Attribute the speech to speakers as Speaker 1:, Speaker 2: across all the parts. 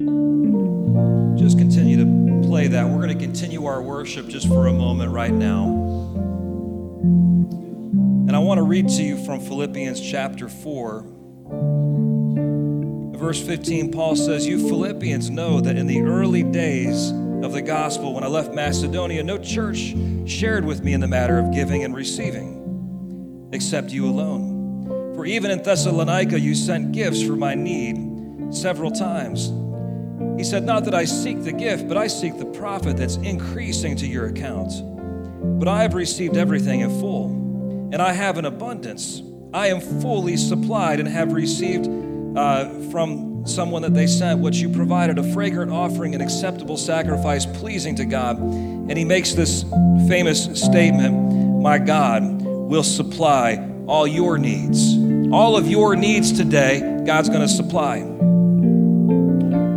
Speaker 1: Just continue to play that. We're going to continue our worship just for a moment right now. And I want to read to you from Philippians chapter 4. Verse 15, Paul says, You Philippians know that in the early days of the gospel, when I left Macedonia, no church shared with me in the matter of giving and receiving, except you alone. For even in Thessalonica, you sent gifts for my need several times. He said, Not that I seek the gift, but I seek the profit that's increasing to your account. But I have received everything in full, and I have an abundance. I am fully supplied and have received uh, from someone that they sent what you provided a fragrant offering, an acceptable sacrifice pleasing to God. And he makes this famous statement My God will supply all your needs. All of your needs today, God's going to supply.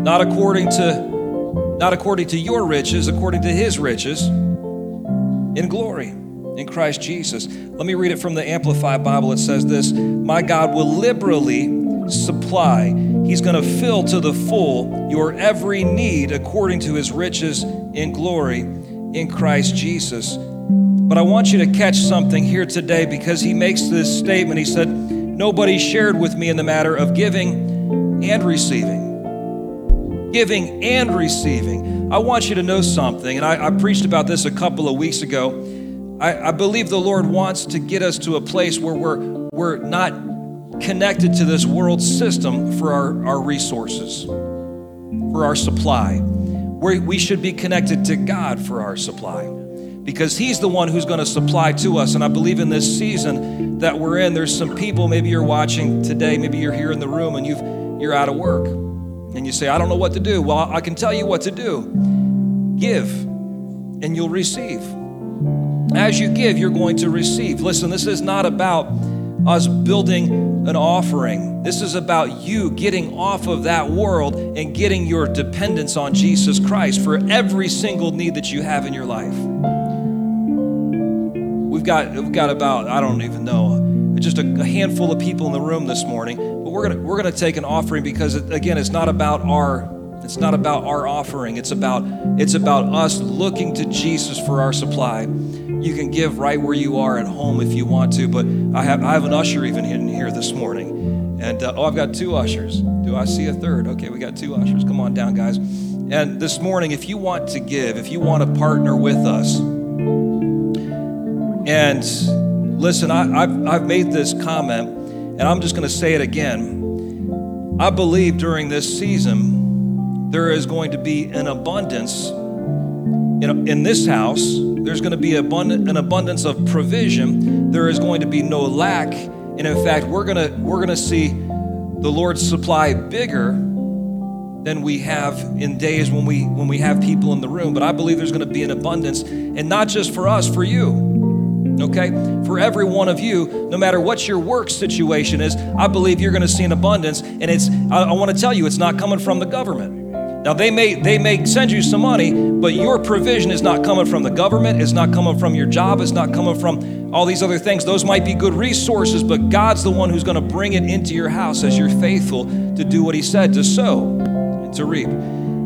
Speaker 1: Not according to not according to your riches, according to his riches in glory in Christ Jesus. Let me read it from the Amplified Bible. It says this My God will liberally supply, He's going to fill to the full your every need according to His riches in glory in Christ Jesus. But I want you to catch something here today because He makes this statement. He said, Nobody shared with me in the matter of giving and receiving giving and receiving. I want you to know something, and I, I preached about this a couple of weeks ago. I, I, believe the Lord wants to get us to a place where we're, we're not connected to this world system for our, our resources, for our supply. We're, we should be connected to God for our supply because He's the one who's going to supply to us. And I believe in this season that we're in, there's some people, maybe you're watching today, maybe you're here in the room and you've, you're out of work and you say, I don't know what to do. Well, I can tell you what to do give, and you'll receive. As you give, you're going to receive. Listen, this is not about us building an offering. This is about you getting off of that world and getting your dependence on Jesus Christ for every single need that you have in your life. We've got, we've got about, I don't even know, just a, a handful of people in the room this morning we're gonna we're gonna take an offering because it, again, it's not about our it's not about our offering. It's about it's about us looking to Jesus for our supply. You can give right where you are at home if you want to, but I have I have an usher even in here this morning, and uh, oh, I've got two ushers. Do I see a third? Okay, we got two ushers. Come on down, guys. And this morning, if you want to give, if you want to partner with us, and listen, I, I've I've made this comment and I'm just going to say it again. I believe during this season, there is going to be an abundance in, in this house. There's going to be abundant, an abundance of provision. There is going to be no lack. And in fact, we're going to, we're going to see the Lord supply bigger than we have in days when we when we have people in the room but i believe there's going to be an abundance and not just for us for you okay? For every one of you, no matter what your work situation is, I believe you're going to see an abundance. And it's, I, I want to tell you, it's not coming from the government. Now they may they may send you some money, but your provision is not coming from the government, it's not coming from your job, it's not coming from all these other things. Those might be good resources, but God's the one who's going to bring it into your house as you're faithful to do what he said, to sow and to reap.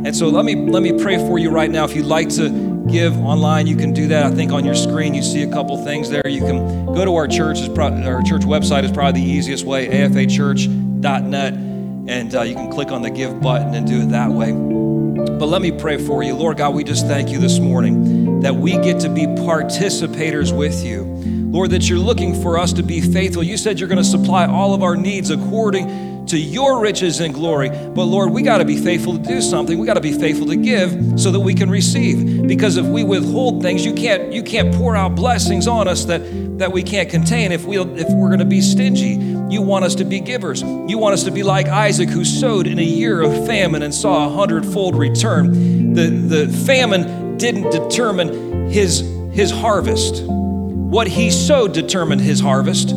Speaker 1: And so let me let me pray for you right now. If you'd like to give online, you can do that. I think on your screen you see a couple things there. You can go to our church. is probably Our church website is probably the easiest way, afachurch.net, and uh, you can click on the give button and do it that way. But let me pray for you. Lord God, we just thank you this morning that we get to be participators with you. Lord, that you're looking for us to be faithful. You said you're going to supply all of our needs according to your riches and glory. But Lord, we got to be faithful to do something. We got to be faithful to give so that we can receive. Because if we withhold things, you can't you can't pour out blessings on us that that we can't contain if we if we're going to be stingy. You want us to be givers. You want us to be like Isaac who sowed in a year of famine and saw a hundredfold return. The the famine didn't determine his his harvest. What he sowed determined his harvest.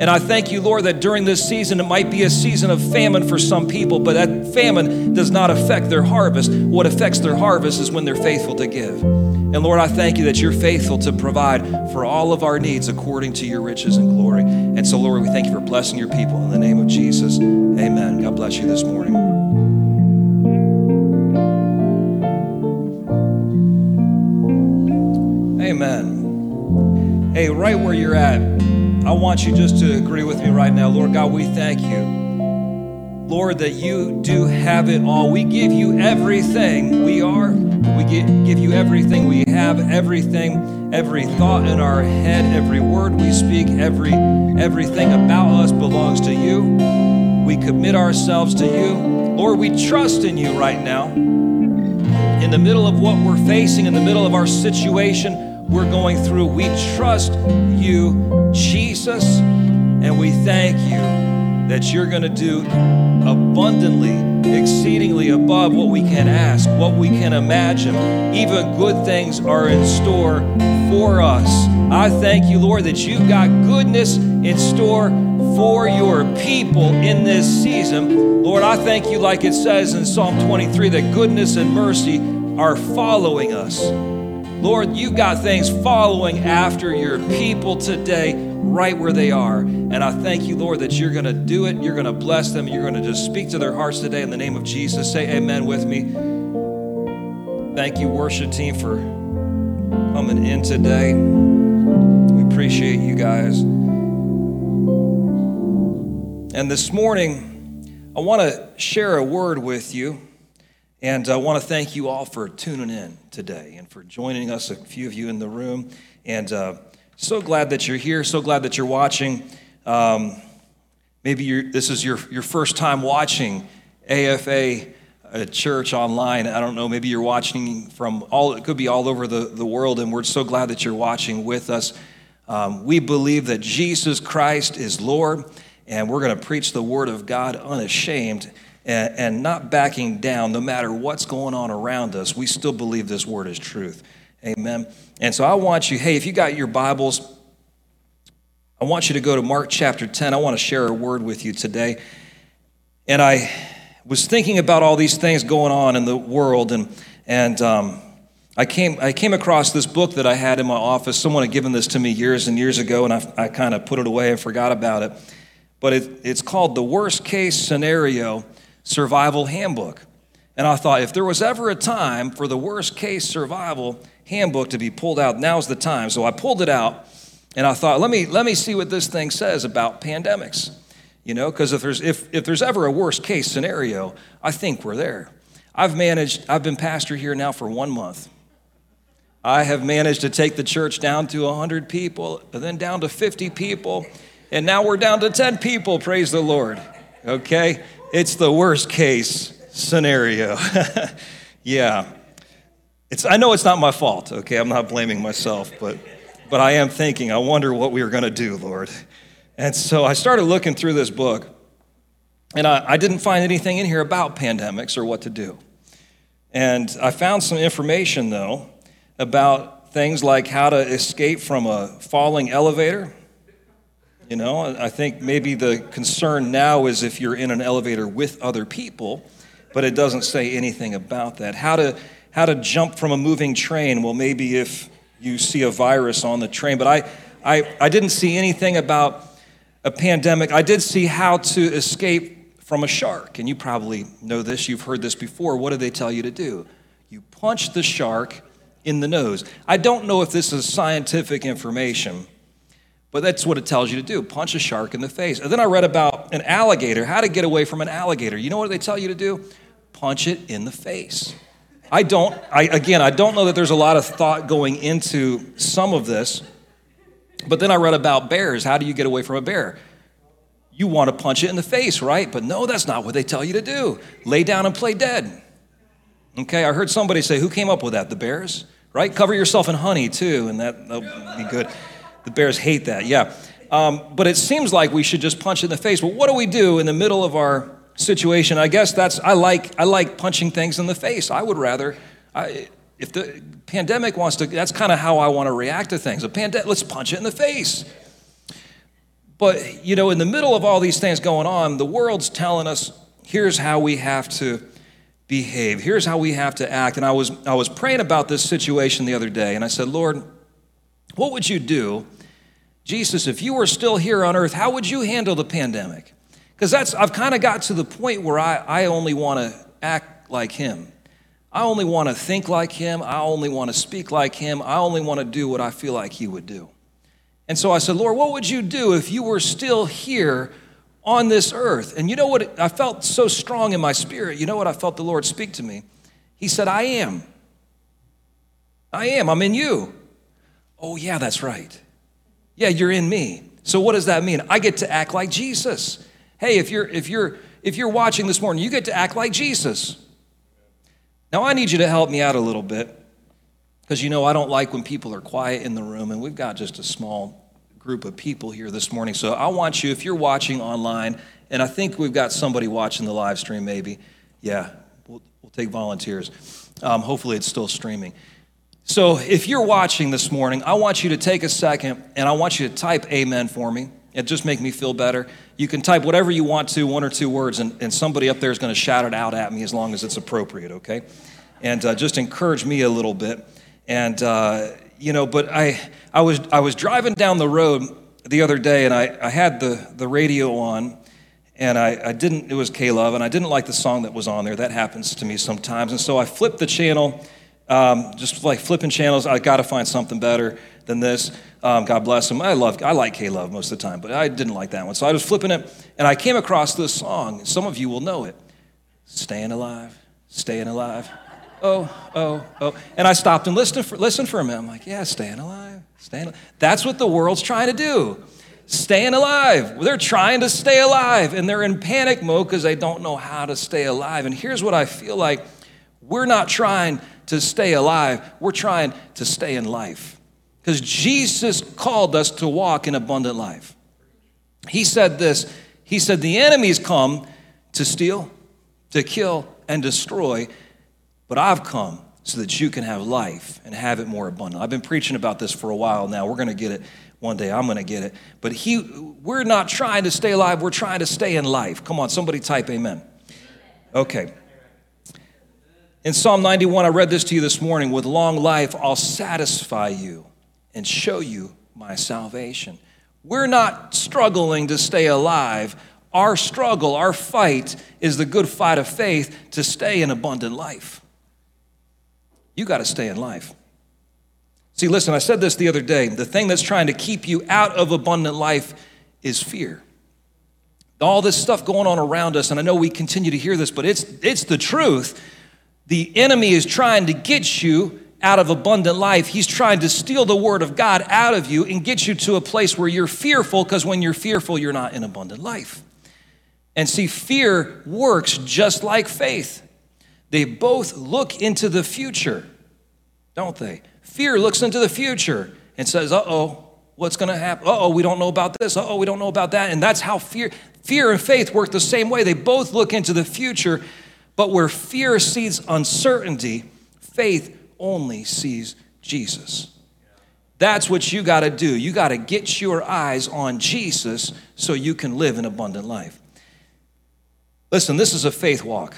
Speaker 1: And I thank you, Lord, that during this season, it might be a season of famine for some people, but that famine does not affect their harvest. What affects their harvest is when they're faithful to give. And Lord, I thank you that you're faithful to provide for all of our needs according to your riches and glory. And so, Lord, we thank you for blessing your people. In the name of Jesus, amen. God bless you this morning. Amen. Hey, right where you're at, I want you just to agree with me right now. Lord God, we thank you. Lord, that you do have it all. We give you everything we are. We give you everything we have, everything, every thought in our head, every word we speak, every everything about us belongs to you. We commit ourselves to you. Lord, we trust in you right now. In the middle of what we're facing, in the middle of our situation, we're going through. We trust you, Jesus, and we thank you that you're going to do abundantly, exceedingly above what we can ask, what we can imagine. Even good things are in store for us. I thank you, Lord, that you've got goodness in store for your people in this season. Lord, I thank you, like it says in Psalm 23, that goodness and mercy are following us. Lord, you've got things following after your people today, right where they are. And I thank you, Lord, that you're going to do it. You're going to bless them. You're going to just speak to their hearts today in the name of Jesus. Say amen with me. Thank you, worship team, for coming in today. We appreciate you guys. And this morning, I want to share a word with you and I want to thank you all for tuning in today and for joining us, a few of you in the room. And uh, so glad that you're here, so glad that you're watching. Um, maybe this is your, your first time watching AFA uh, Church online. I don't know, maybe you're watching from all, it could be all over the, the world, and we're so glad that you're watching with us. Um, we believe that Jesus Christ is Lord, and we're going to preach the Word of God unashamed and, and not backing down no matter what's going on around us. We still believe this word is truth. Amen. And so I want you, hey, if you got your Bibles, I want you to go to Mark chapter 10. I want to share a word with you today. And I was thinking about all these things going on in the world, and, and um, I, came, I came across this book that I had in my office. Someone had given this to me years and years ago, and I, I kind of put it away and forgot about it. But it, it's called The Worst Case Scenario survival handbook. And I thought, if there was ever a time for the worst case survival handbook to be pulled out, now's the time. So I pulled it out and I thought, let me, let me see what this thing says about pandemics. You know, because if there's, if, if there's ever a worst case scenario, I think we're there. I've managed, I've been pastor here now for one month. I have managed to take the church down to 100 people, and then down to 50 people, and now we're down to 10 people, praise the Lord. Okay? It's the worst case scenario. yeah. It's, I know it's not my fault, okay? I'm not blaming myself, but, but I am thinking, I wonder what we are going to do, Lord. And so I started looking through this book, and I, I didn't find anything in here about pandemics or what to do. And I found some information, though, about things like how to escape from a falling elevator you know, I think maybe the concern now is if you're in an elevator with other people, but it doesn't say anything about that. How to how to jump from a moving train? Well, maybe if you see a virus on the train, but I I, I didn't see anything about a pandemic. I did see how to escape from a shark, and you probably know this. You've heard this before. What do they tell you to do? You punch the shark in the nose. I don't know if this is scientific information but that's what it tells you to do punch a shark in the face. And then I read about an alligator, how to get away from an alligator. You know what they tell you to do? Punch it in the face. I don't, I, again, I don't know that there's a lot of thought going into some of this, but then I read about bears. How do you get away from a bear? You want to punch it in the face, right? But no, that's not what they tell you to do. Lay down and play dead. Okay, I heard somebody say, who came up with that? The bears, right? Cover yourself in honey too, and that, that'll be good. The Bears hate that, yeah. Um, but it seems like we should just punch in the face. Well, what do we do in the middle of our situation? I guess that's, I like, I like punching things in the face. I would rather, I, if the pandemic wants to, that's kind of how I want to react to things. A pandemic, let's punch it in the face. But, you know, in the middle of all these things going on, the world's telling us here's how we have to behave, here's how we have to act. And I was, I was praying about this situation the other day, and I said, Lord, what would you do, Jesus, if you were still here on earth? How would you handle the pandemic? Because that's I've kind of got to the point where I, I only want to act like him. I only want to think like him. I only want to speak like him. I only want to do what I feel like he would do. And so I said, Lord, what would you do if you were still here on this earth? And you know what? I felt so strong in my spirit. You know what? I felt the Lord speak to me. He said, I am. I am. I'm in you. Oh, yeah, that's right. Yeah, you're in me. So what does that mean? I get to act like Jesus. Hey, if you're if you're if you're watching this morning, you get to act like Jesus. Now I need you to help me out a little bit because you know I don't like when people are quiet in the room and we've got just a small group of people here this morning. So I want you if you're watching online and I think we've got somebody watching the live stream maybe. Yeah, we'll, we'll take volunteers. Um, hopefully it's still streaming. So if you're watching this morning, I want you to take a second and I want you to type amen for me. It just make me feel better. You can type whatever you want to, one or two words, and, and somebody up there is going to shout it out at me as long as it's appropriate, okay? And uh, just encourage me a little bit. And, uh, you know, but I, I, was, I was driving down the road the other day and I, I had the, the radio on and I, I didn't, it was K-Love, and I didn't like the song that was on there. That happens to me sometimes. And so I flipped the channel um, just like flipping channels, I got to find something better than this. Um, God bless him. I love, I like K-Love most of the time, but I didn't like that one. So I was flipping it, and I came across this song. Some of you will know it. Staying alive, staying alive. Oh, oh, oh. And I stopped and listened for, listened for a minute. I'm like, yeah, staying alive, staying alive. That's what the world's trying to do. Staying alive. They're trying to stay alive, and they're in panic mode because they don't know how to stay alive. And here's what I feel like we're not trying to stay alive, we're trying to stay in life. Because Jesus called us to walk in abundant life. He said this He said, The enemies come to steal, to kill, and destroy, but I've come so that you can have life and have it more abundant. I've been preaching about this for a while now. We're going to get it one day. I'm going to get it. But he, we're not trying to stay alive, we're trying to stay in life. Come on, somebody type amen. Okay. In Psalm 91, I read this to you this morning with long life, I'll satisfy you and show you my salvation. We're not struggling to stay alive. Our struggle, our fight, is the good fight of faith to stay in abundant life. You got to stay in life. See, listen, I said this the other day. The thing that's trying to keep you out of abundant life is fear. All this stuff going on around us, and I know we continue to hear this, but it's, it's the truth the enemy is trying to get you out of abundant life. He's trying to steal the word of God out of you and get you to a place where you're fearful because when you're fearful, you're not in abundant life. And see, fear works just like faith. They both look into the future, don't they? Fear looks into the future and says, uh oh, what's going to happen? Uh oh, we don't know about this. Uh oh, we don't know about that. And that's how fear, fear and faith work the same way. They both look into the future but where fear sees uncertainty, faith only sees Jesus. That's what you got to do. You got to get your eyes on Jesus so you can live an abundant life. Listen, this is a faith walk.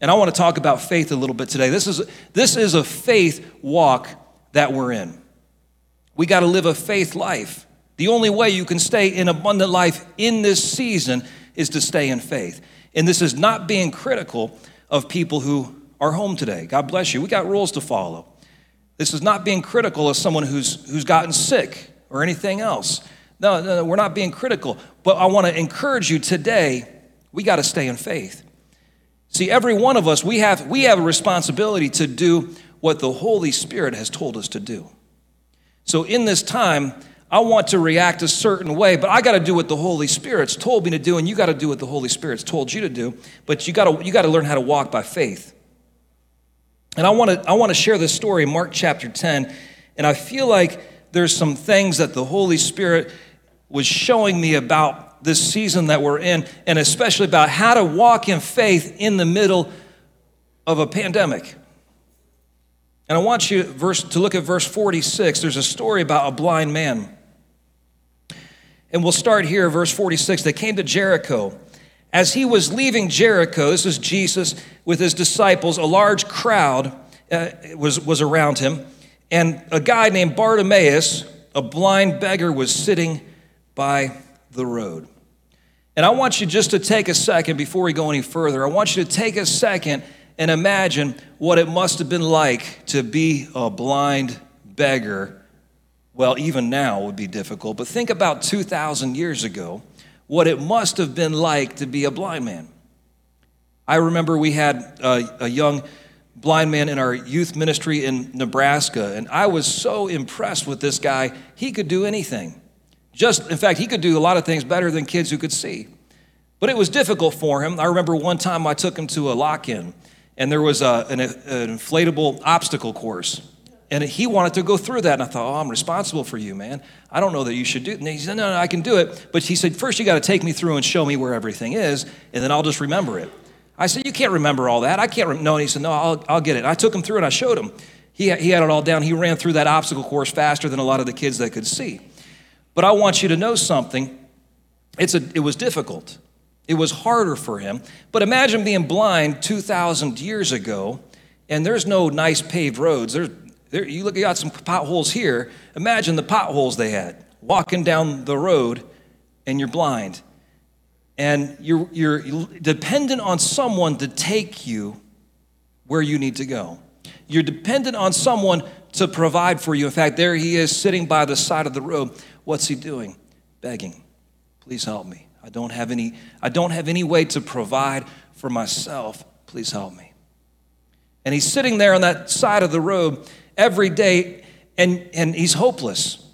Speaker 1: And I want to talk about faith a little bit today. This is, this is a faith walk that we're in. We got to live a faith life. The only way you can stay in abundant life in this season is to stay in faith. And this is not being critical of people who are home today. God bless you. We got rules to follow. This is not being critical of someone who's, who's gotten sick or anything else. No, no, we're not being critical. But I want to encourage you today, we got to stay in faith. See, every one of us, we have, we have a responsibility to do what the Holy Spirit has told us to do. So in this time, I want to react a certain way, but I got to do what the Holy Spirit's told me to do, and you got to do what the Holy Spirit's told you to do. But you got to you got to learn how to walk by faith. And I want to I want to share this story, Mark chapter 10, and I feel like there's some things that the Holy Spirit was showing me about this season that we're in, and especially about how to walk in faith in the middle of a pandemic. And I want you verse, to look at verse 46. There's a story about a blind man. And we'll start here, verse 46. They came to Jericho. As he was leaving Jericho, this is Jesus with his disciples, a large crowd uh, was, was around him. And a guy named Bartimaeus, a blind beggar, was sitting by the road. And I want you just to take a second before we go any further. I want you to take a second and imagine what it must have been like to be a blind beggar well, even now would be difficult, but think about 2,000 years ago, what it must have been like to be a blind man. I remember we had a, a young blind man in our youth ministry in Nebraska, and I was so impressed with this guy. He could do anything. Just, in fact, he could do a lot of things better than kids who could see. But it was difficult for him. I remember one time I took him to a lock in, and there was a, an, an inflatable obstacle course. And he wanted to go through that. And I thought, oh, I'm responsible for you, man. I don't know that you should do it. And he said, no, no, I can do it. But he said, first you got to take me through and show me where everything is, and then I'll just remember it. I said, you can't remember all that. I can't. Re-. No, and he said, no, I'll, I'll get it. I took him through and I showed him. He, he had it all down. He ran through that obstacle course faster than a lot of the kids that could see. But I want you to know something. It's a, it was difficult. It was harder for him. But imagine being blind 2,000 years ago, and there's no nice paved roads. There's, there, you look, you got some potholes here. Imagine the potholes they had. Walking down the road, and you're blind. And you're, you're dependent on someone to take you where you need to go. You're dependent on someone to provide for you. In fact, there he is sitting by the side of the road. What's he doing? Begging. Please help me. I don't have any, I don't have any way to provide for myself. Please help me. And he's sitting there on that side of the road every day, and, and he's hopeless.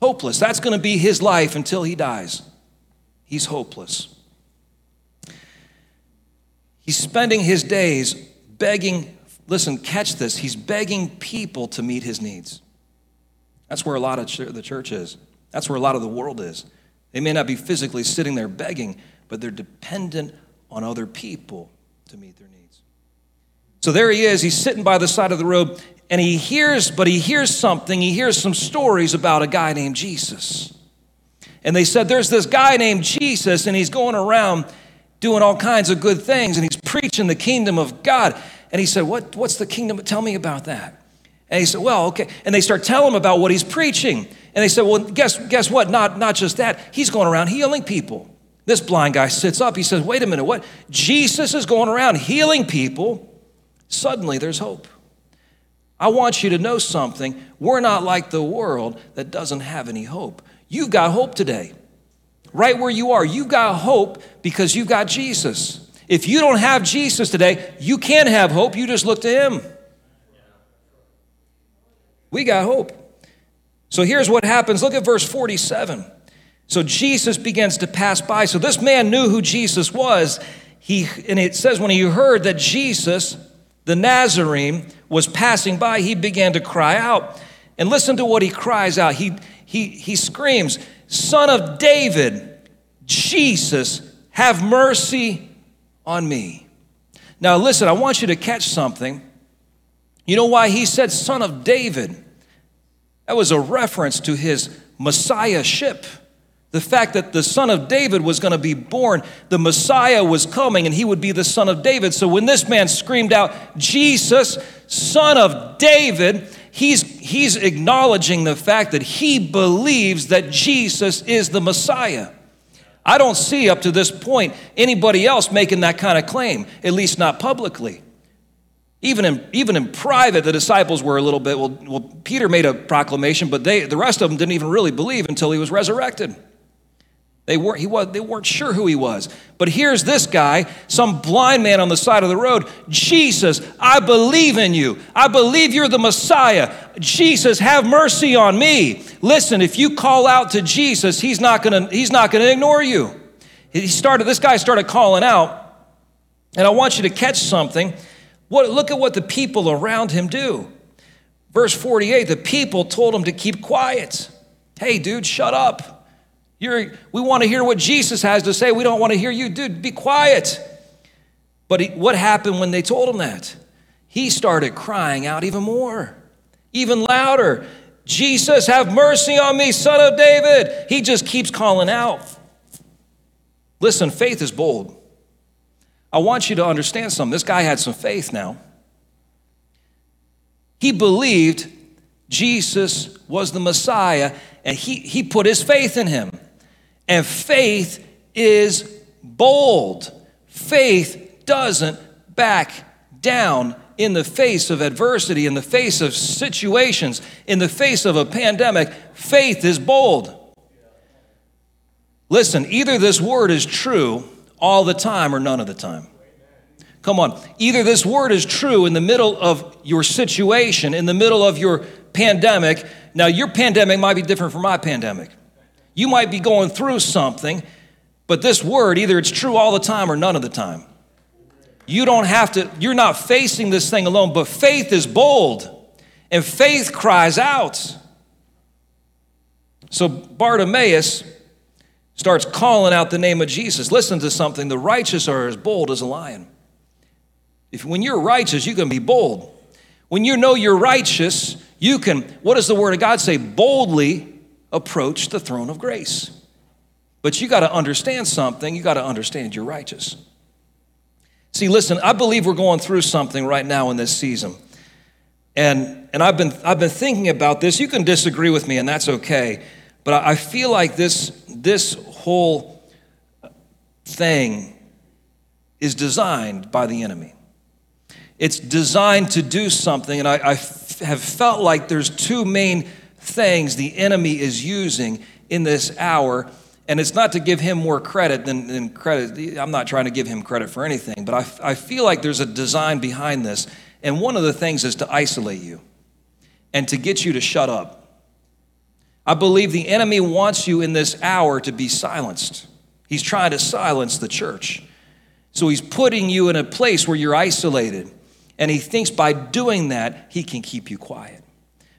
Speaker 1: Hopeless. That's going to be his life until he dies. He's hopeless. He's spending his days begging, listen, catch this, he's begging people to meet his needs. That's where a lot of the church is. That's where a lot of the world is. They may not be physically sitting there begging, but they're dependent on other people to meet their needs. So there he is. He's sitting by the side of the road and he hears, but he hears something. He hears some stories about a guy named Jesus. And they said, There's this guy named Jesus, and he's going around doing all kinds of good things, and he's preaching the kingdom of God. And he said, what, What's the kingdom? Tell me about that. And he said, Well, okay. And they start telling him about what he's preaching. And they said, Well, guess, guess what? Not, not just that. He's going around healing people. This blind guy sits up. He says, Wait a minute, what? Jesus is going around healing people. Suddenly there's hope. I want you to know something. We're not like the world that doesn't have any hope. You've got hope today. Right where you are, you've got hope because you've got Jesus. If you don't have Jesus today, you can't have hope. You just look to Him. We got hope. So here's what happens. Look at verse 47. So Jesus begins to pass by. So this man knew who Jesus was. He, and it says when he heard that Jesus, the Nazarene, was passing by, he began to cry out. And listen to what he cries out. He, he, he screams, Son of David, Jesus, have mercy on me. Now, listen, I want you to catch something. You know why he said, Son of David? That was a reference to his messiahship. The fact that the son of David was going to be born, the Messiah was coming, and he would be the son of David. So when this man screamed out, Jesus, son of David, he's, he's acknowledging the fact that he believes that Jesus is the Messiah. I don't see up to this point anybody else making that kind of claim, at least not publicly. Even in, even in private, the disciples were a little bit, well, well Peter made a proclamation, but they, the rest of them didn't even really believe until he was resurrected. They weren't, he was, they weren't sure who he was. But here's this guy, some blind man on the side of the road. Jesus, I believe in you. I believe you're the Messiah. Jesus, have mercy on me. Listen, if you call out to Jesus, he's not gonna, he's not gonna ignore you. He started, this guy started calling out, and I want you to catch something. What, look at what the people around him do. Verse 48 the people told him to keep quiet. Hey, dude, shut up. You're, we want to hear what Jesus has to say. We don't want to hear you. Dude, be quiet. But he, what happened when they told him that? He started crying out even more, even louder. Jesus, have mercy on me, son of David. He just keeps calling out. Listen, faith is bold. I want you to understand something. This guy had some faith now. He believed Jesus was the Messiah, and he, he put his faith in him. And faith is bold. Faith doesn't back down in the face of adversity, in the face of situations, in the face of a pandemic, faith is bold. Listen, either this word is true all the time or none of the time. Come on. Either this word is true in the middle of your situation, in the middle of your pandemic. Now, your pandemic might be different from my pandemic. You might be going through something, but this word, either it's true all the time or none of the time. You don't have to, you're not facing this thing alone, but faith is bold and faith cries out. So Bartimaeus starts calling out the name of Jesus. Listen to something the righteous are as bold as a lion. If when you're righteous, you can be bold. When you know you're righteous, you can, what does the word of God say? Boldly approach the throne of grace. But you got to understand something. You got to understand you're righteous. See, listen, I believe we're going through something right now in this season. And, and I've, been, I've been thinking about this. You can disagree with me, and that's okay. But I feel like this, this whole thing is designed by the enemy. It's designed to do something, and I, I f- have felt like there's two main things the enemy is using in this hour. And it's not to give him more credit than, than credit. I'm not trying to give him credit for anything, but I, I feel like there's a design behind this. And one of the things is to isolate you and to get you to shut up. I believe the enemy wants you in this hour to be silenced. He's trying to silence the church. So he's putting you in a place where you're isolated. And he thinks by doing that, he can keep you quiet.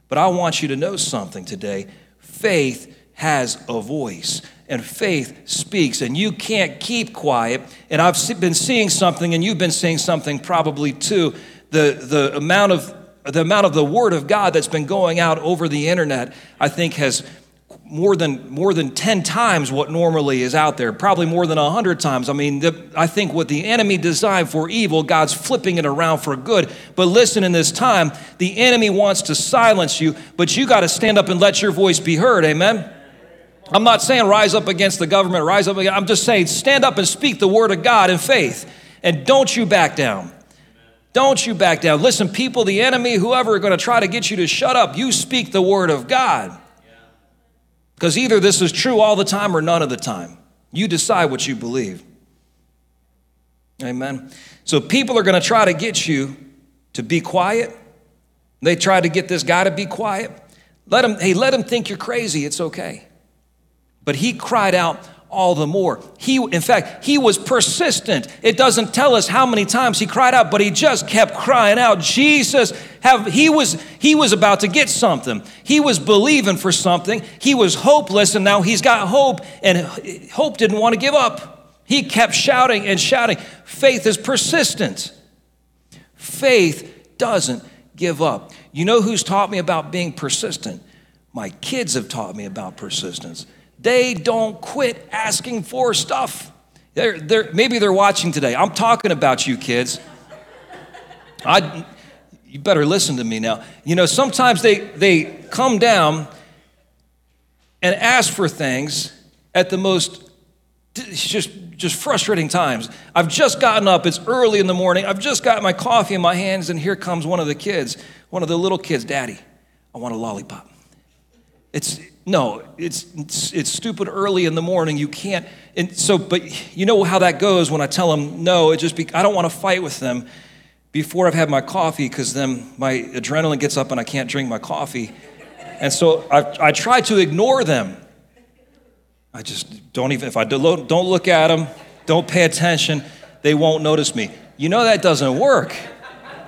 Speaker 1: But I want you to know something today. Faith has a voice and faith speaks and you can't keep quiet. And i've been seeing something and you've been seeing something probably too. The, the amount of the amount of the word of god that's been going out over the internet i think has more than more than 10 times what normally is out there probably more than 100 times. I mean the, i think what the enemy designed for evil god's flipping it around for good. But listen in this time the enemy wants to silence you but you got to stand up and let your voice be heard amen? I'm not saying rise up against the government rise up against, i'm just saying stand up and speak the word of god in faith. And don't you back down. Don't you back down. Listen people the enemy whoever are going to try to get you to shut up you speak the word of god because either this is true all the time or none of the time. You decide what you believe. Amen. So people are going to try to get you to be quiet. They try to get this guy to be quiet. Let him, hey, let him think you're crazy. It's okay. But he cried out, all the more. He, in fact, he was persistent. It doesn't tell us how many times he cried out, but he just kept crying out. Jesus, have, he was, he was about to get something. He was believing for something. He was hopeless, and now he's got hope, and hope didn't want to give up. He kept shouting and shouting. Faith is persistent. Faith doesn't give up. You know who's taught me about being persistent? My kids have taught me about persistence they don't quit asking for stuff. They're, they're, maybe they're watching today. I'm talking about you kids. I, you better listen to me now. You know, sometimes they, they come down and ask for things at the most just, just frustrating times. I've just gotten up, it's early in the morning, I've just got my coffee in my hands, and here comes one of the kids, one of the little kids, Daddy, I want a lollipop. It's, no, it's, it's, it's stupid early in the morning. You can't. And so, but you know how that goes when I tell them no. It just be, I don't want to fight with them before I've had my coffee because then my adrenaline gets up and I can't drink my coffee. And so I, I try to ignore them. I just don't even, if I don't look at them, don't pay attention, they won't notice me. You know that doesn't work.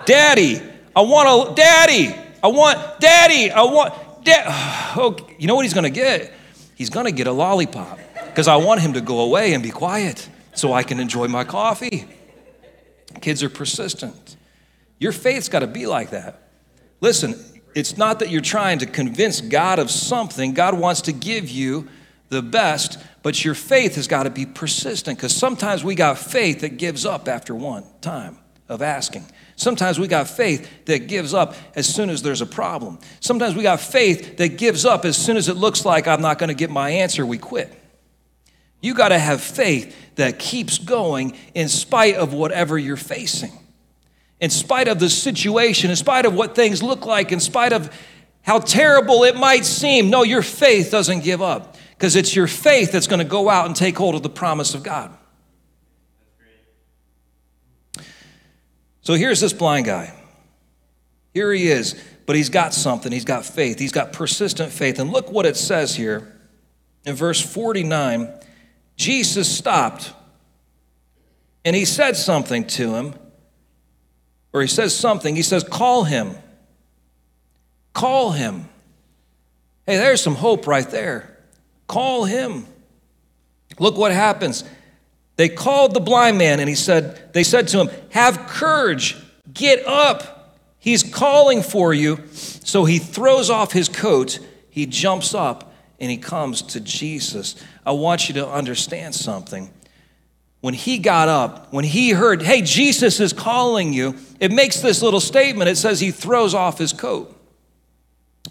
Speaker 1: Daddy, I want a, daddy, I want, daddy, I want, oh, you know what he's going to get? He's going to get a lollipop because I want him to go away and be quiet so I can enjoy my coffee. Kids are persistent. Your faith's got to be like that. Listen, it's not that you're trying to convince God of something, God wants to give you the best, but your faith has got to be persistent because sometimes we got faith that gives up after one time of asking. Sometimes we got faith that gives up as soon as there's a problem. Sometimes we got faith that gives up as soon as it looks like I'm not going to get my answer, we quit. You got to have faith that keeps going in spite of whatever you're facing. in spite of the situation, in spite of what things look like, in spite of how terrible it might seem. No, your faith doesn't give up because it's your faith that's going to go out and take hold of the promise of God. So here's this blind guy. Here he is, but he's got something. He's got faith. He's got persistent faith. And look what it says here in verse 49 Jesus stopped and he said something to him, or he says something. He says, Call him. Call him. Hey, there's some hope right there. Call him. Look what happens. They called the blind man and he said, they said to him, Have courage, get up. He's calling for you. So he throws off his coat, he jumps up, and he comes to Jesus. I want you to understand something. When he got up, when he heard, Hey, Jesus is calling you, it makes this little statement. It says he throws off his coat.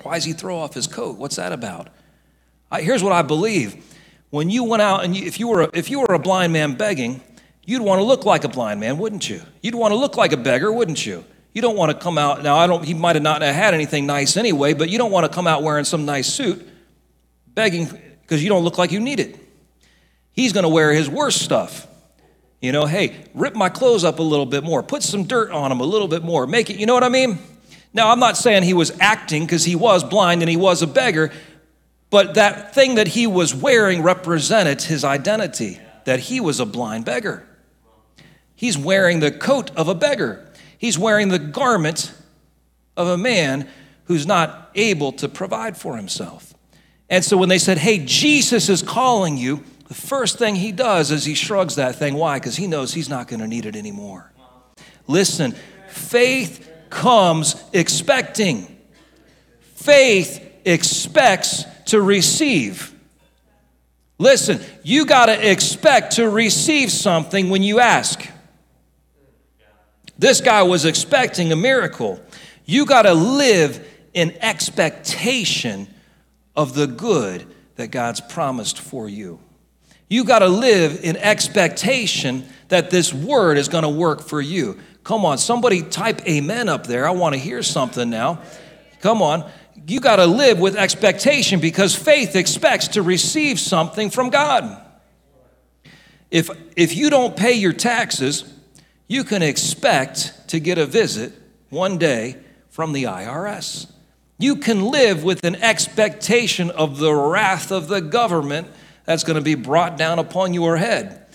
Speaker 1: Why does he throw off his coat? What's that about? Here's what I believe. When you went out and you, if, you were a, if you were a blind man begging, you'd want to look like a blind man, wouldn't you? You'd want to look like a beggar, wouldn't you? You don't want to come out, now I don't, he might have not had anything nice anyway, but you don't want to come out wearing some nice suit begging because you don't look like you need it. He's going to wear his worst stuff. You know, hey, rip my clothes up a little bit more, put some dirt on them a little bit more, make it, you know what I mean? Now, I'm not saying he was acting because he was blind and he was a beggar, but that thing that he was wearing represented his identity, that he was a blind beggar. He's wearing the coat of a beggar, he's wearing the garment of a man who's not able to provide for himself. And so when they said, Hey, Jesus is calling you, the first thing he does is he shrugs that thing. Why? Because he knows he's not going to need it anymore. Listen, faith comes expecting. Faith expects to receive. Listen, you got to expect to receive something when you ask. This guy was expecting a miracle. You got to live in expectation of the good that God's promised for you. You got to live in expectation that this word is going to work for you. Come on, somebody type amen up there. I want to hear something now. Come on you got to live with expectation because faith expects to receive something from God. If, if you don't pay your taxes, you can expect to get a visit one day from the IRS. You can live with an expectation of the wrath of the government that's going to be brought down upon your head.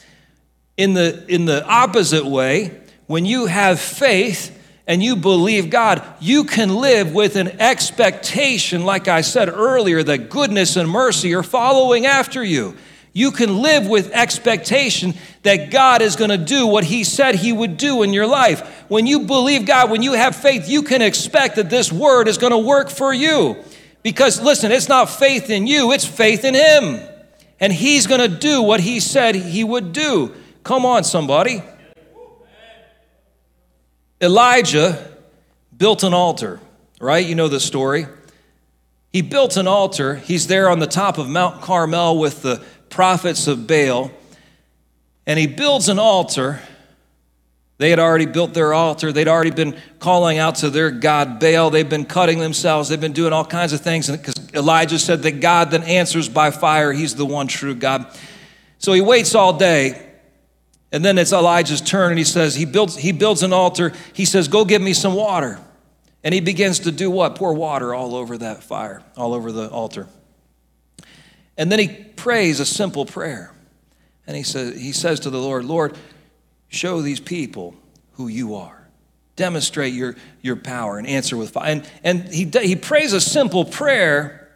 Speaker 1: In the, in the opposite way, when you have faith, and you believe God, you can live with an expectation, like I said earlier, that goodness and mercy are following after you. You can live with expectation that God is going to do what He said He would do in your life. When you believe God, when you have faith, you can expect that this word is going to work for you. Because listen, it's not faith in you, it's faith in Him. And He's going to do what He said He would do. Come on, somebody. Elijah built an altar, right? You know the story. He built an altar. He's there on the top of Mount Carmel with the prophets of Baal. And he builds an altar. They had already built their altar. They'd already been calling out to their God Baal. They've been cutting themselves. They've been doing all kinds of things. Because Elijah said that God that answers by fire, he's the one true God. So he waits all day. And then it's Elijah's turn, and he says, he builds, he builds an altar. He says, Go give me some water. And he begins to do what? Pour water all over that fire, all over the altar. And then he prays a simple prayer. And he says, he says to the Lord, Lord, show these people who you are. Demonstrate your, your power and answer with fire. And, and he, he prays a simple prayer,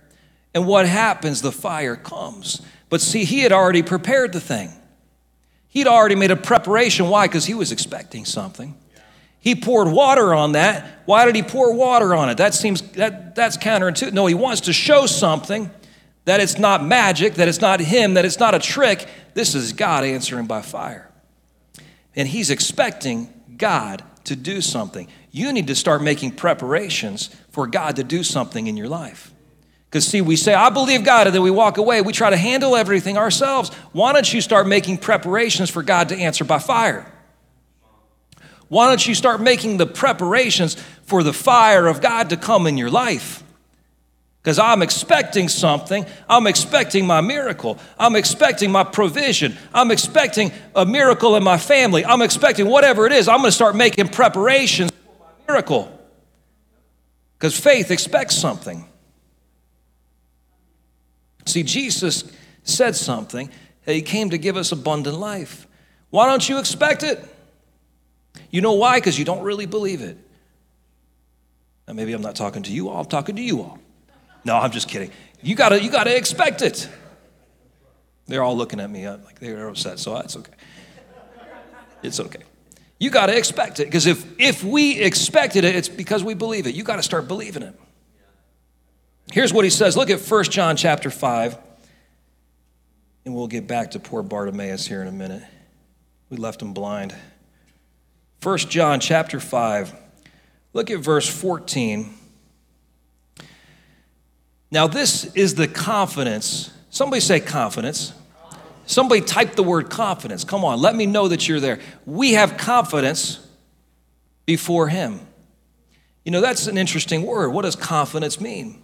Speaker 1: and what happens? The fire comes. But see, he had already prepared the thing. He'd already made a preparation. Why? Because he was expecting something. He poured water on that. Why did he pour water on it? That seems that that's counterintuitive. No, he wants to show something that it's not magic, that it's not him, that it's not a trick. This is God answering by fire. And he's expecting God to do something. You need to start making preparations for God to do something in your life. Because, see, we say, I believe God, and then we walk away. We try to handle everything ourselves. Why don't you start making preparations for God to answer by fire? Why don't you start making the preparations for the fire of God to come in your life? Because I'm expecting something. I'm expecting my miracle. I'm expecting my provision. I'm expecting a miracle in my family. I'm expecting whatever it is. I'm going to start making preparations for my miracle. Because faith expects something. See, Jesus said something that He came to give us abundant life. Why don't you expect it? You know why? Because you don't really believe it. Maybe I'm not talking to you all, I'm talking to you all. No, I'm just kidding. You gotta, you gotta expect it. They're all looking at me like they're upset, so it's okay. It's okay. You gotta expect it, because if, if we expected it, it's because we believe it. You gotta start believing it. Here's what he says. Look at 1 John chapter 5. And we'll get back to poor Bartimaeus here in a minute. We left him blind. 1 John chapter 5. Look at verse 14. Now, this is the confidence. Somebody say confidence. Somebody type the word confidence. Come on, let me know that you're there. We have confidence before Him. You know, that's an interesting word. What does confidence mean?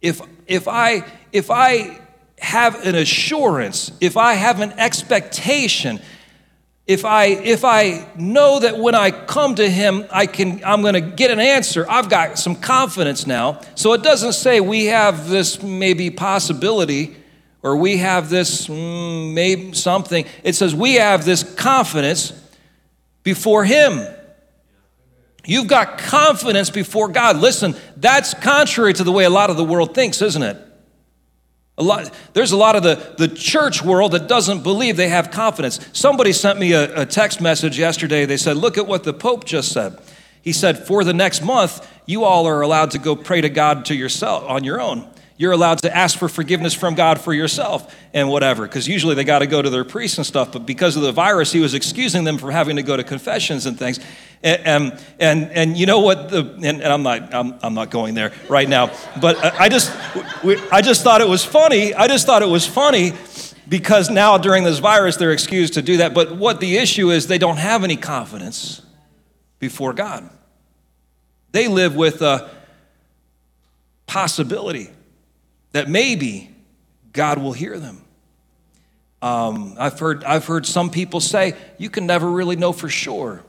Speaker 1: If, if, I, if I have an assurance, if I have an expectation, if I if I know that when I come to him I can I'm going to get an answer, I've got some confidence now. So it doesn't say we have this maybe possibility or we have this mm, maybe something. It says we have this confidence before him. You've got confidence before God. Listen, that's contrary to the way a lot of the world thinks, isn't it? A lot, there's a lot of the, the church world that doesn't believe they have confidence. Somebody sent me a, a text message yesterday. They said, Look at what the Pope just said. He said, For the next month, you all are allowed to go pray to God to yourself on your own you're allowed to ask for forgiveness from God for yourself and whatever, because usually they got to go to their priests and stuff. But because of the virus, he was excusing them from having to go to confessions and things. And, and, um, and, and you know what? The, and, and, I'm, not, I'm, I'm not going there right now, but I just, I just thought it was funny. I just thought it was funny because now during this virus, they're excused to do that. But what the issue is, they don't have any confidence before God. They live with a possibility that maybe God will hear them. Um, I've, heard, I've heard some people say, you can never really know for sure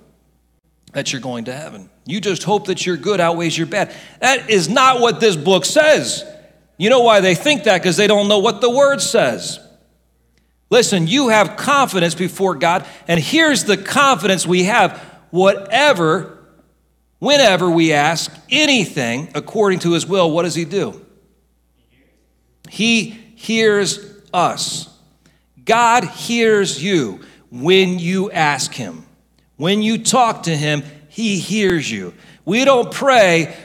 Speaker 1: that you're going to heaven. You just hope that your good outweighs your bad. That is not what this book says. You know why they think that? Because they don't know what the word says. Listen, you have confidence before God, and here's the confidence we have whatever, whenever we ask anything according to his will, what does he do? He hears us. God hears you when you ask Him. When you talk to Him, He hears you. We don't pray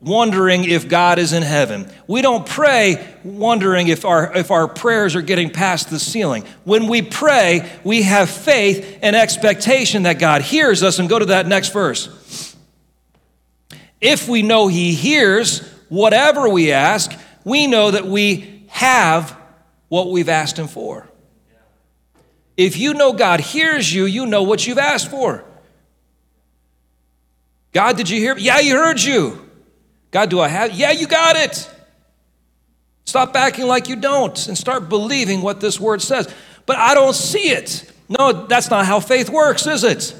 Speaker 1: wondering if God is in heaven. We don't pray wondering if our, if our prayers are getting past the ceiling. When we pray, we have faith and expectation that God hears us. And go to that next verse. If we know He hears whatever we ask, we know that we have what we've asked Him for. If you know God hears you, you know what you've asked for. God, did you hear? Yeah, He heard you. God, do I have? Yeah, you got it. Stop acting like you don't and start believing what this word says. But I don't see it. No, that's not how faith works, is it?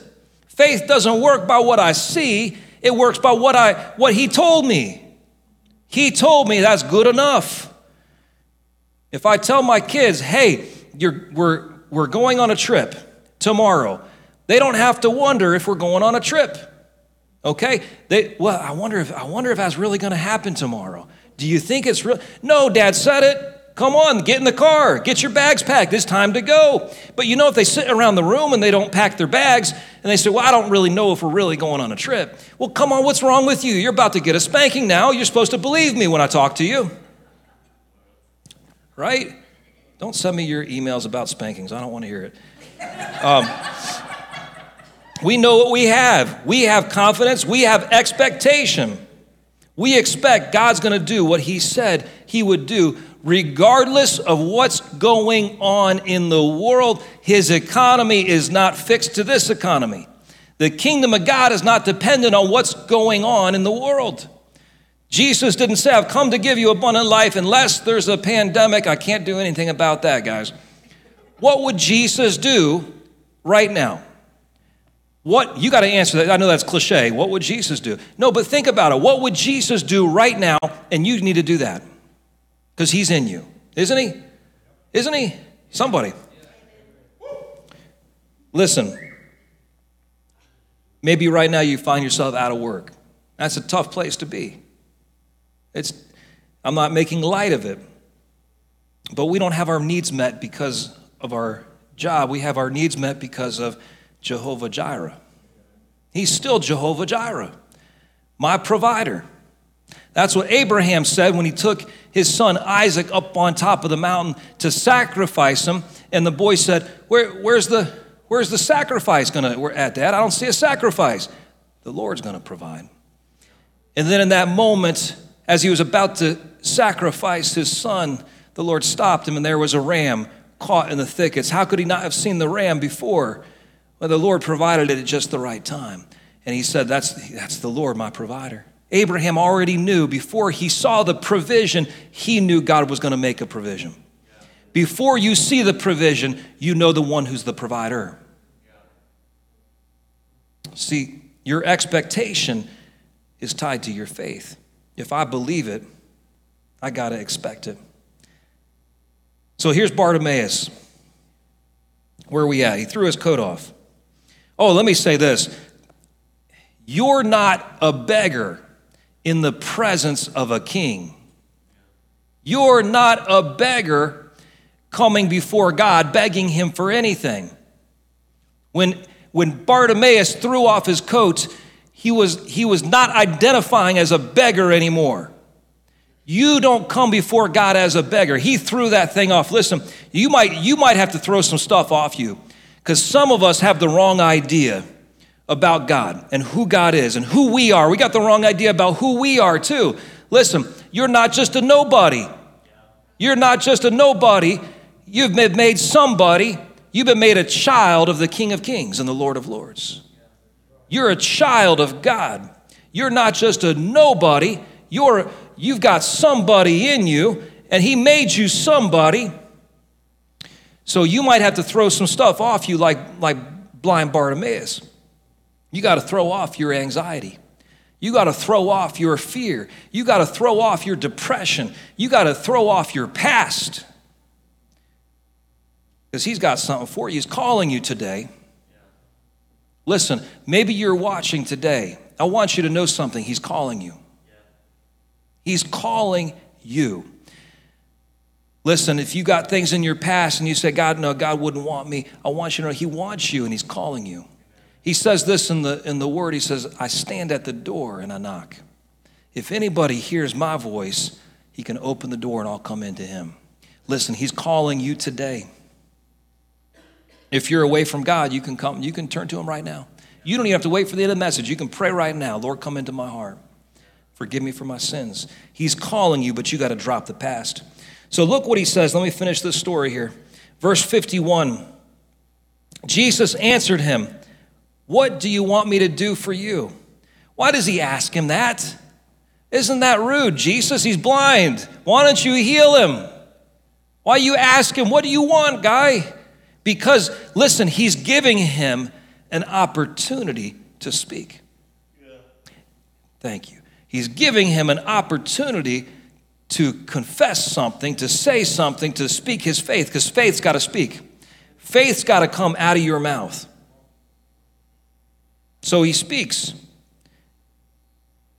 Speaker 1: Faith doesn't work by what I see, it works by what I what he told me. He told me that's good enough. If I tell my kids, hey, we're, we're going on a trip tomorrow, they don't have to wonder if we're going on a trip. Okay? They, well, I wonder if I wonder if that's really going to happen tomorrow. Do you think it's real? No, Dad said it. Come on, get in the car, get your bags packed. It's time to go. But you know, if they sit around the room and they don't pack their bags and they say, Well, I don't really know if we're really going on a trip. Well, come on, what's wrong with you? You're about to get a spanking now. You're supposed to believe me when I talk to you right? Don't send me your emails about spankings. I don't want to hear it. Um, we know what we have. We have confidence. We have expectation. We expect God's going to do what He said He would do, regardless of what's going on in the world. His economy is not fixed to this economy. The kingdom of God is not dependent on what's going on in the world. Jesus didn't say, I've come to give you abundant life unless there's a pandemic. I can't do anything about that, guys. What would Jesus do right now? What, you got to answer that. I know that's cliche. What would Jesus do? No, but think about it. What would Jesus do right now? And you need to do that because he's in you, isn't he? Isn't he? Somebody. Listen, maybe right now you find yourself out of work. That's a tough place to be. It's, I'm not making light of it, but we don't have our needs met because of our job. We have our needs met because of Jehovah Jireh. He's still Jehovah Jireh, my provider. That's what Abraham said when he took his son Isaac up on top of the mountain to sacrifice him. And the boy said, Where, where's, the, where's the sacrifice going to, at, Dad? I don't see a sacrifice. The Lord's going to provide. And then in that moment, as he was about to sacrifice his son, the Lord stopped him, and there was a ram caught in the thickets. How could he not have seen the ram before? Well, the Lord provided it at just the right time. And he said, That's, that's the Lord, my provider. Abraham already knew before he saw the provision, he knew God was going to make a provision. Before you see the provision, you know the one who's the provider. See, your expectation is tied to your faith. If I believe it, I got to expect it. So here's Bartimaeus. Where are we at? He threw his coat off. Oh, let me say this. You're not a beggar in the presence of a king. You're not a beggar coming before God begging him for anything. When, when Bartimaeus threw off his coat, he was, he was not identifying as a beggar anymore. You don't come before God as a beggar. He threw that thing off. Listen, you might, you might have to throw some stuff off you because some of us have the wrong idea about God and who God is and who we are. We got the wrong idea about who we are, too. Listen, you're not just a nobody. You're not just a nobody. You've been made somebody. You've been made a child of the King of Kings and the Lord of Lords. You're a child of God. You're not just a nobody. You're, you've got somebody in you, and He made you somebody. So you might have to throw some stuff off you like, like blind Bartimaeus. You got to throw off your anxiety. You got to throw off your fear. You got to throw off your depression. You got to throw off your past. Because He's got something for you. He's calling you today. Listen, maybe you're watching today. I want you to know something. He's calling you. He's calling you. Listen, if you got things in your past and you say, God, no, God wouldn't want me, I want you to know He wants you and He's calling you. He says this in the, in the word He says, I stand at the door and I knock. If anybody hears my voice, he can open the door and I'll come into him. Listen, He's calling you today. If you're away from God, you can come, you can turn to Him right now. You don't even have to wait for the end of the message. You can pray right now. Lord, come into my heart. Forgive me for my sins. He's calling you, but you got to drop the past. So look what he says. Let me finish this story here. Verse 51 Jesus answered him, what do you want me to do for you? Why does he ask him that? Isn't that rude? Jesus, he's blind. Why don't you heal him? Why you ask him, What do you want, guy? Because, listen, he's giving him an opportunity to speak. Thank you. He's giving him an opportunity to confess something, to say something, to speak his faith, because faith's got to speak. Faith's got to come out of your mouth. So he speaks.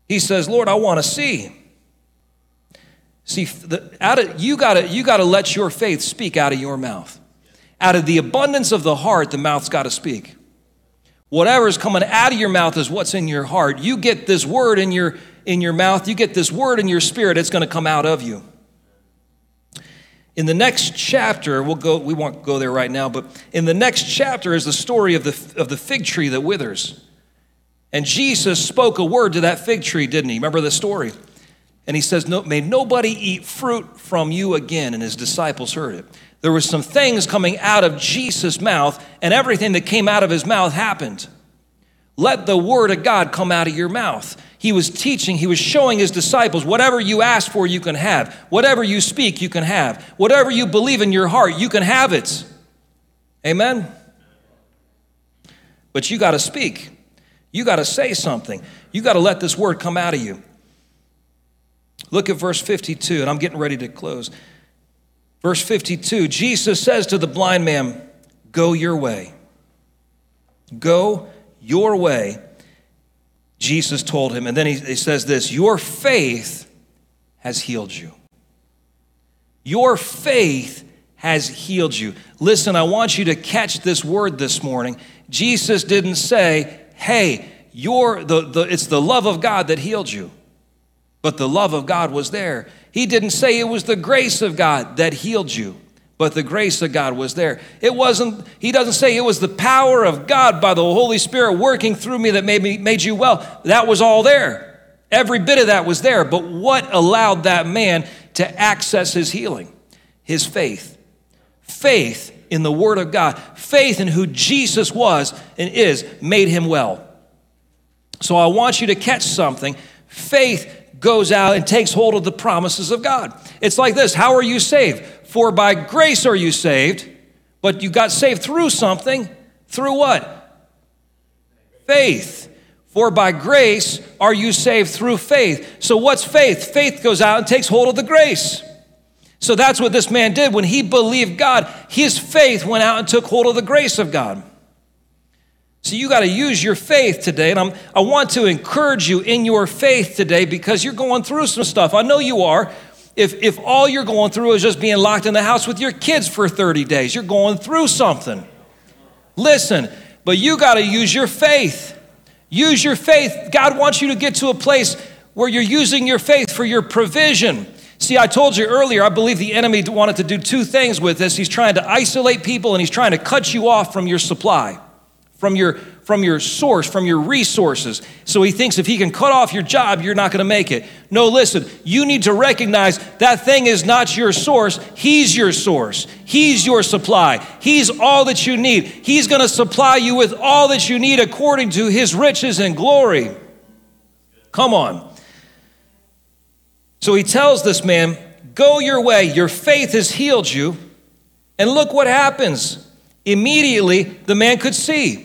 Speaker 1: He says, Lord, I want to see. See, the, out of, you got to you gotta let your faith speak out of your mouth. Out of the abundance of the heart, the mouth's got to speak. Whatever is coming out of your mouth is what's in your heart. You get this word in your, in your mouth, you get this word in your spirit, it's going to come out of you. In the next chapter, we'll go, we won't go there right now, but in the next chapter is the story of the, of the fig tree that withers. And Jesus spoke a word to that fig tree, didn't he? Remember the story? And he says, no, May nobody eat fruit from you again. And his disciples heard it. There were some things coming out of Jesus' mouth, and everything that came out of his mouth happened. Let the word of God come out of your mouth. He was teaching, he was showing his disciples whatever you ask for, you can have. Whatever you speak, you can have. Whatever you believe in your heart, you can have it. Amen? But you got to speak. You got to say something. You got to let this word come out of you. Look at verse 52, and I'm getting ready to close. Verse 52 Jesus says to the blind man, Go your way. Go your way. Jesus told him. And then he, he says this Your faith has healed you. Your faith has healed you. Listen, I want you to catch this word this morning. Jesus didn't say, Hey, you're the, the, it's the love of God that healed you. But the love of God was there. He didn't say it was the grace of God that healed you, but the grace of God was there. It wasn't, he doesn't say it was the power of God by the Holy Spirit working through me that made me made you well. That was all there. Every bit of that was there. But what allowed that man to access his healing? His faith. Faith in the Word of God, faith in who Jesus was and is, made him well. So I want you to catch something. Faith goes out and takes hold of the promises of God. It's like this How are you saved? For by grace are you saved, but you got saved through something. Through what? Faith. For by grace are you saved through faith. So, what's faith? Faith goes out and takes hold of the grace. So, that's what this man did. When he believed God, his faith went out and took hold of the grace of God. So you got to use your faith today. And I'm, I want to encourage you in your faith today because you're going through some stuff. I know you are. If, if all you're going through is just being locked in the house with your kids for 30 days, you're going through something. Listen, but you got to use your faith. Use your faith. God wants you to get to a place where you're using your faith for your provision. See, I told you earlier, I believe the enemy wanted to do two things with this. He's trying to isolate people and he's trying to cut you off from your supply from your from your source, from your resources. So he thinks if he can cut off your job, you're not going to make it. No, listen, you need to recognize that thing is not your source. He's your source. He's your supply. He's all that you need. He's going to supply you with all that you need according to his riches and glory. Come on. So he tells this man, Go your way. Your faith has healed you. And look what happens. Immediately, the man could see.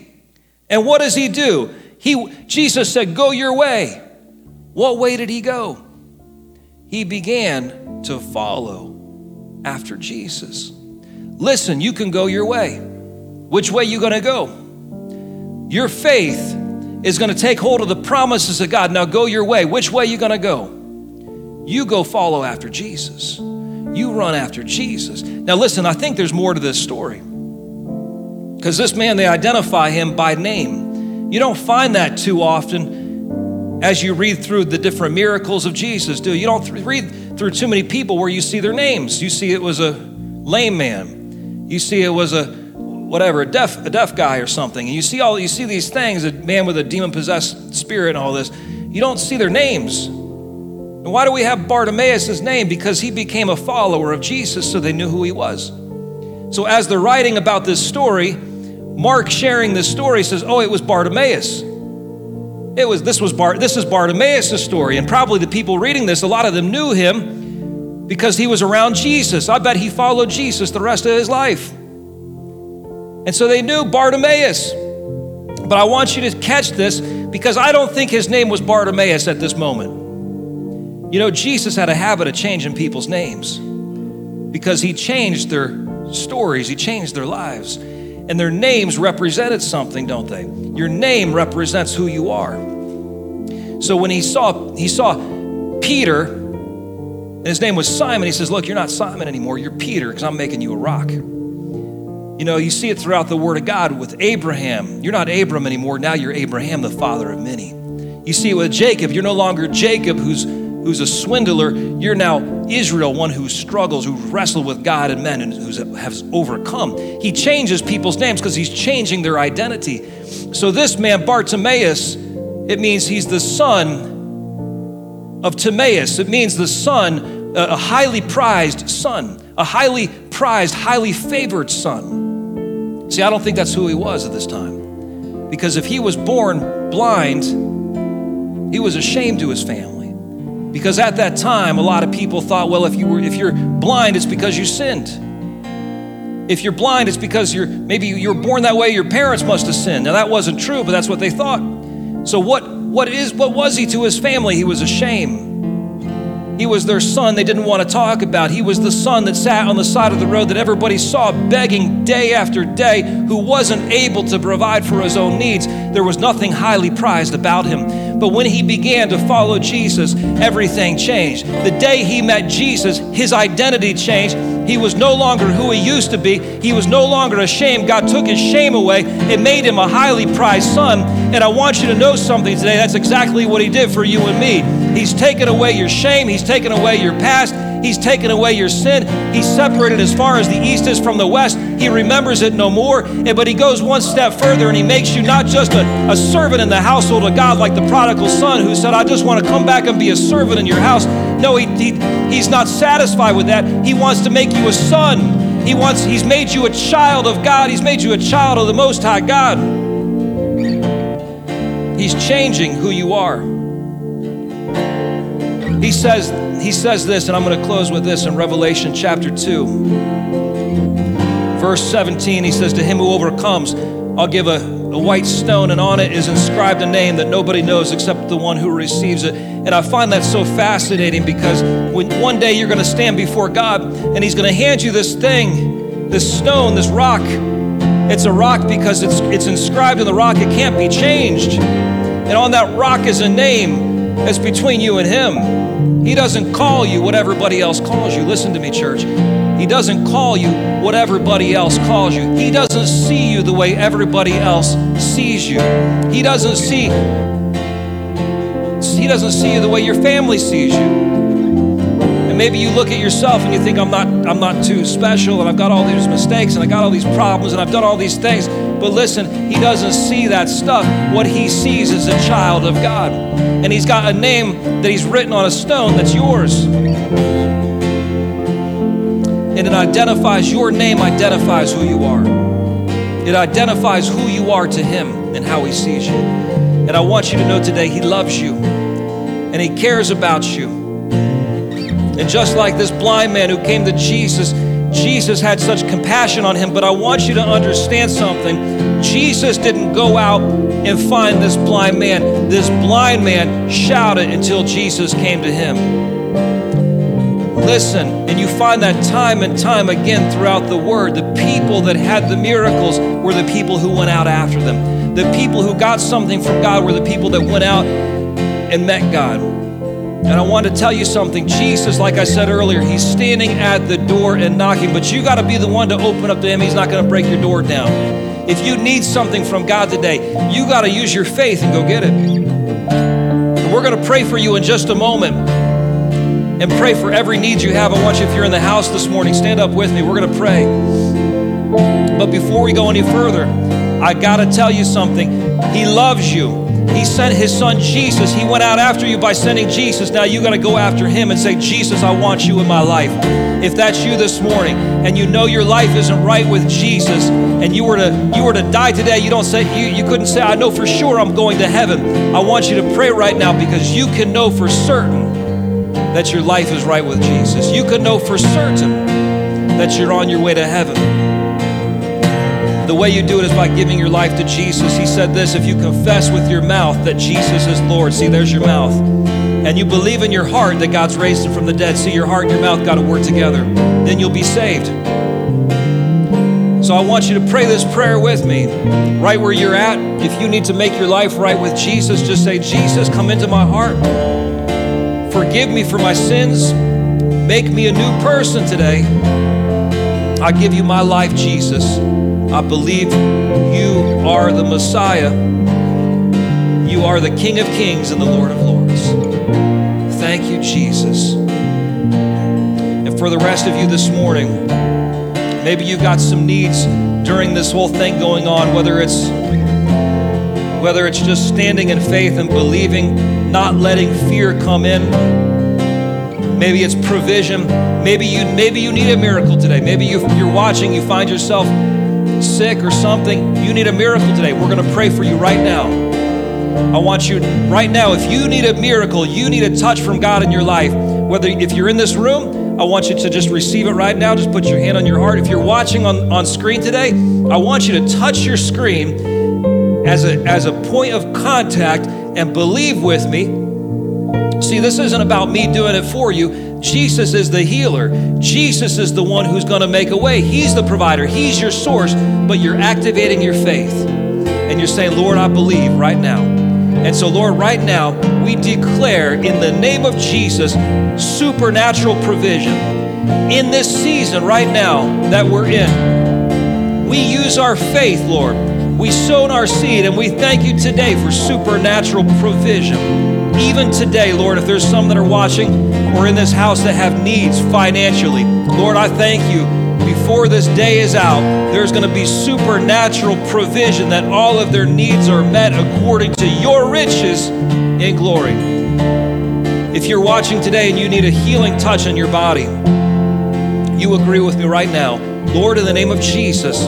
Speaker 1: And what does he do? He, Jesus said, Go your way. What way did he go? He began to follow after Jesus. Listen, you can go your way. Which way you going to go? Your faith is going to take hold of the promises of God. Now go your way. Which way you going to go? You go follow after Jesus. You run after Jesus. Now listen, I think there's more to this story. Because this man, they identify him by name. You don't find that too often as you read through the different miracles of Jesus, do you? You don't th- read through too many people where you see their names. You see it was a lame man. You see it was a whatever, a deaf, a deaf guy or something. And you see all you see these things, a man with a demon-possessed spirit and all this. You don't see their names. And why do we have Bartimaeus' name? Because he became a follower of Jesus, so they knew who he was. So as they're writing about this story, Mark sharing this story says, "Oh, it was Bartimaeus." It was this was Bar this is Bartimaeus' story, and probably the people reading this, a lot of them knew him because he was around Jesus. I bet he followed Jesus the rest of his life. And so they knew Bartimaeus. But I want you to catch this because I don't think his name was Bartimaeus at this moment. You know, Jesus had a habit of changing people's names because he changed their stories, he changed their lives. And their names represented something, don't they? Your name represents who you are. So when he saw he saw Peter, and his name was Simon, he says, "Look, you're not Simon anymore. You're Peter because I'm making you a rock." You know, you see it throughout the word of God with Abraham. You're not Abram anymore. Now you're Abraham, the father of many. You see it with Jacob. You're no longer Jacob who's who's a swindler. You're now Israel, one who struggles, who wrestled with God and men, and who has overcome. He changes people's names because he's changing their identity. So this man, Bartimaeus, it means he's the son of Timaeus. It means the son, a highly prized son, a highly prized, highly favored son. See, I don't think that's who he was at this time. Because if he was born blind, he was ashamed to his family. Because at that time, a lot of people thought, well, if you were if you're blind, it's because you sinned. If you're blind, it's because you're maybe you were born that way, your parents must have sinned. Now that wasn't true, but that's what they thought. So what what is what was he to his family? He was a shame. He was their son they didn't want to talk about. He was the son that sat on the side of the road that everybody saw begging day after day, who wasn't able to provide for his own needs. There was nothing highly prized about him. But when he began to follow Jesus, everything changed. The day he met Jesus, his identity changed. He was no longer who he used to be. He was no longer ashamed. God took his shame away and made him a highly prized son. And I want you to know something today. That's exactly what he did for you and me. He's taken away your shame. He's taken away your past. He's taken away your sin. He's separated as far as the east is from the west. He remembers it no more. But he goes one step further and he makes you not just a, a servant in the household of God like the prodigal son who said, I just want to come back and be a servant in your house. No, he, he, he's not satisfied with that. He wants to make you a son. He wants, he's made you a child of God. He's made you a child of the Most High God. He's changing who you are. He says, he says this, and I'm going to close with this in Revelation chapter 2. Verse 17, he says, To him who overcomes, I'll give a, a white stone, and on it is inscribed a name that nobody knows except the one who receives it. And I find that so fascinating because when one day you're going to stand before God and He's going to hand you this thing, this stone, this rock. It's a rock because it's, it's inscribed in the rock, it can't be changed. And on that rock is a name that's between you and Him. He doesn't call you what everybody else calls you. Listen to me, church. He doesn't call you what everybody else calls you. He doesn't see you the way everybody else sees you. He doesn't see He doesn't see you the way your family sees you. And maybe you look at yourself and you think I'm not I'm not too special and I've got all these mistakes and I got all these problems and I've done all these things. But listen, he doesn't see that stuff. What he sees is a child of God. And he's got a name that he's written on a stone that's yours. And it identifies, your name identifies who you are. It identifies who you are to him and how he sees you. And I want you to know today, he loves you and he cares about you. And just like this blind man who came to Jesus, Jesus had such compassion on him, but I want you to understand something. Jesus didn't go out and find this blind man. This blind man shouted until Jesus came to him. Listen, and you find that time and time again throughout the word. The people that had the miracles were the people who went out after them. The people who got something from God were the people that went out and met God. And I want to tell you something. Jesus, like I said earlier, he's standing at the door and knocking, but you got to be the one to open up to him. He's not going to break your door down. If you need something from God today, you got to use your faith and go get it. And we're going to pray for you in just a moment and pray for every need you have. I want you, if you're in the house this morning, stand up with me. We're going to pray. But before we go any further, I got to tell you something. He loves you. He sent his son Jesus. He went out after you by sending Jesus. Now you got to go after him and say, Jesus, I want you in my life. If that's you this morning and you know your life isn't right with Jesus and you were to you were to die today, you don't say you, you couldn't say, I know for sure I'm going to heaven. I want you to pray right now because you can know for certain that your life is right with Jesus. You can know for certain that you're on your way to heaven. The way you do it is by giving your life to Jesus. He said this if you confess with your mouth that Jesus is Lord, see, there's your mouth, and you believe in your heart that God's raised him from the dead, see, your heart and your mouth got to work together, then you'll be saved. So I want you to pray this prayer with me right where you're at. If you need to make your life right with Jesus, just say, Jesus, come into my heart. Forgive me for my sins. Make me a new person today. I give you my life, Jesus. I believe you are the Messiah. You are the King of Kings and the Lord of Lords. Thank you, Jesus. And for the rest of you this morning, maybe you've got some needs during this whole thing going on, whether it's whether it's just standing in faith and believing, not letting fear come in. Maybe it's provision. Maybe you maybe you need a miracle today. Maybe you, you're watching, you find yourself sick or something, you need a miracle today, we're going to pray for you right now. I want you right now, if you need a miracle, you need a touch from God in your life, whether if you're in this room, I want you to just receive it right now. Just put your hand on your heart. If you're watching on, on screen today, I want you to touch your screen as a, as a point of contact and believe with me. See, this isn't about me doing it for you. Jesus is the healer. Jesus is the one who's going to make a way. He's the provider. He's your source, but you're activating your faith. And you're saying, Lord, I believe right now. And so, Lord, right now, we declare in the name of Jesus supernatural provision in this season right now that we're in. We use our faith, Lord. We sown our seed, and we thank you today for supernatural provision. Even today, Lord, if there's some that are watching or in this house that have needs financially, Lord, I thank you before this day is out, there's going to be supernatural provision that all of their needs are met according to your riches in glory. If you're watching today and you need a healing touch in your body, you agree with me right now. Lord, in the name of Jesus,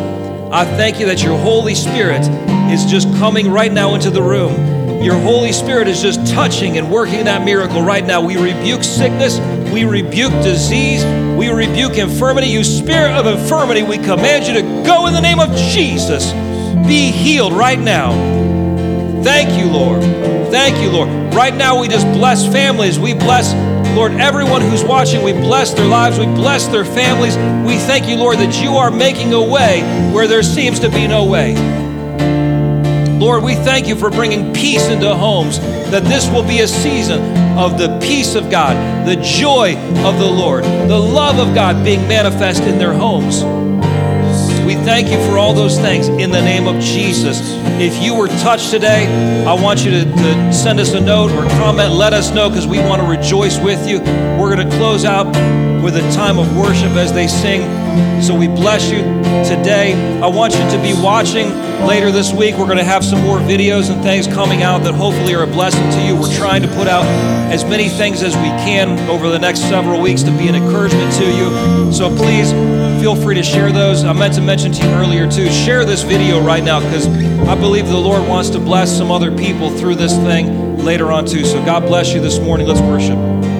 Speaker 1: I thank you that your Holy Spirit is just coming right now into the room. Your Holy Spirit is just touching and working that miracle right now. We rebuke sickness, we rebuke disease, we rebuke infirmity. You spirit of infirmity, we command you to go in the name of Jesus. Be healed right now. Thank you, Lord. Thank you, Lord. Right now, we just bless families. We bless, Lord, everyone who's watching. We bless their lives. We bless their families. We thank you, Lord, that you are making a way where there seems to be no way. Lord, we thank you for bringing peace into homes, that this will be a season of the peace of God, the joy of the Lord, the love of God being manifest in their homes. We thank you for all those things in the name of Jesus. If you were touched today, I want you to, to send us a note or comment. Let us know because we want to rejoice with you. We're going to close out with a time of worship as they sing. So we bless you today. I want you to be watching later this week. We're going to have some more videos and things coming out that hopefully are a blessing to you. We're trying to put out as many things as we can over the next several weeks to be an encouragement to you. So please feel free to share those. I meant to mention to you earlier too, share this video right now because I believe the Lord wants to bless some other people through this thing later on too. So God bless you this morning. Let's worship.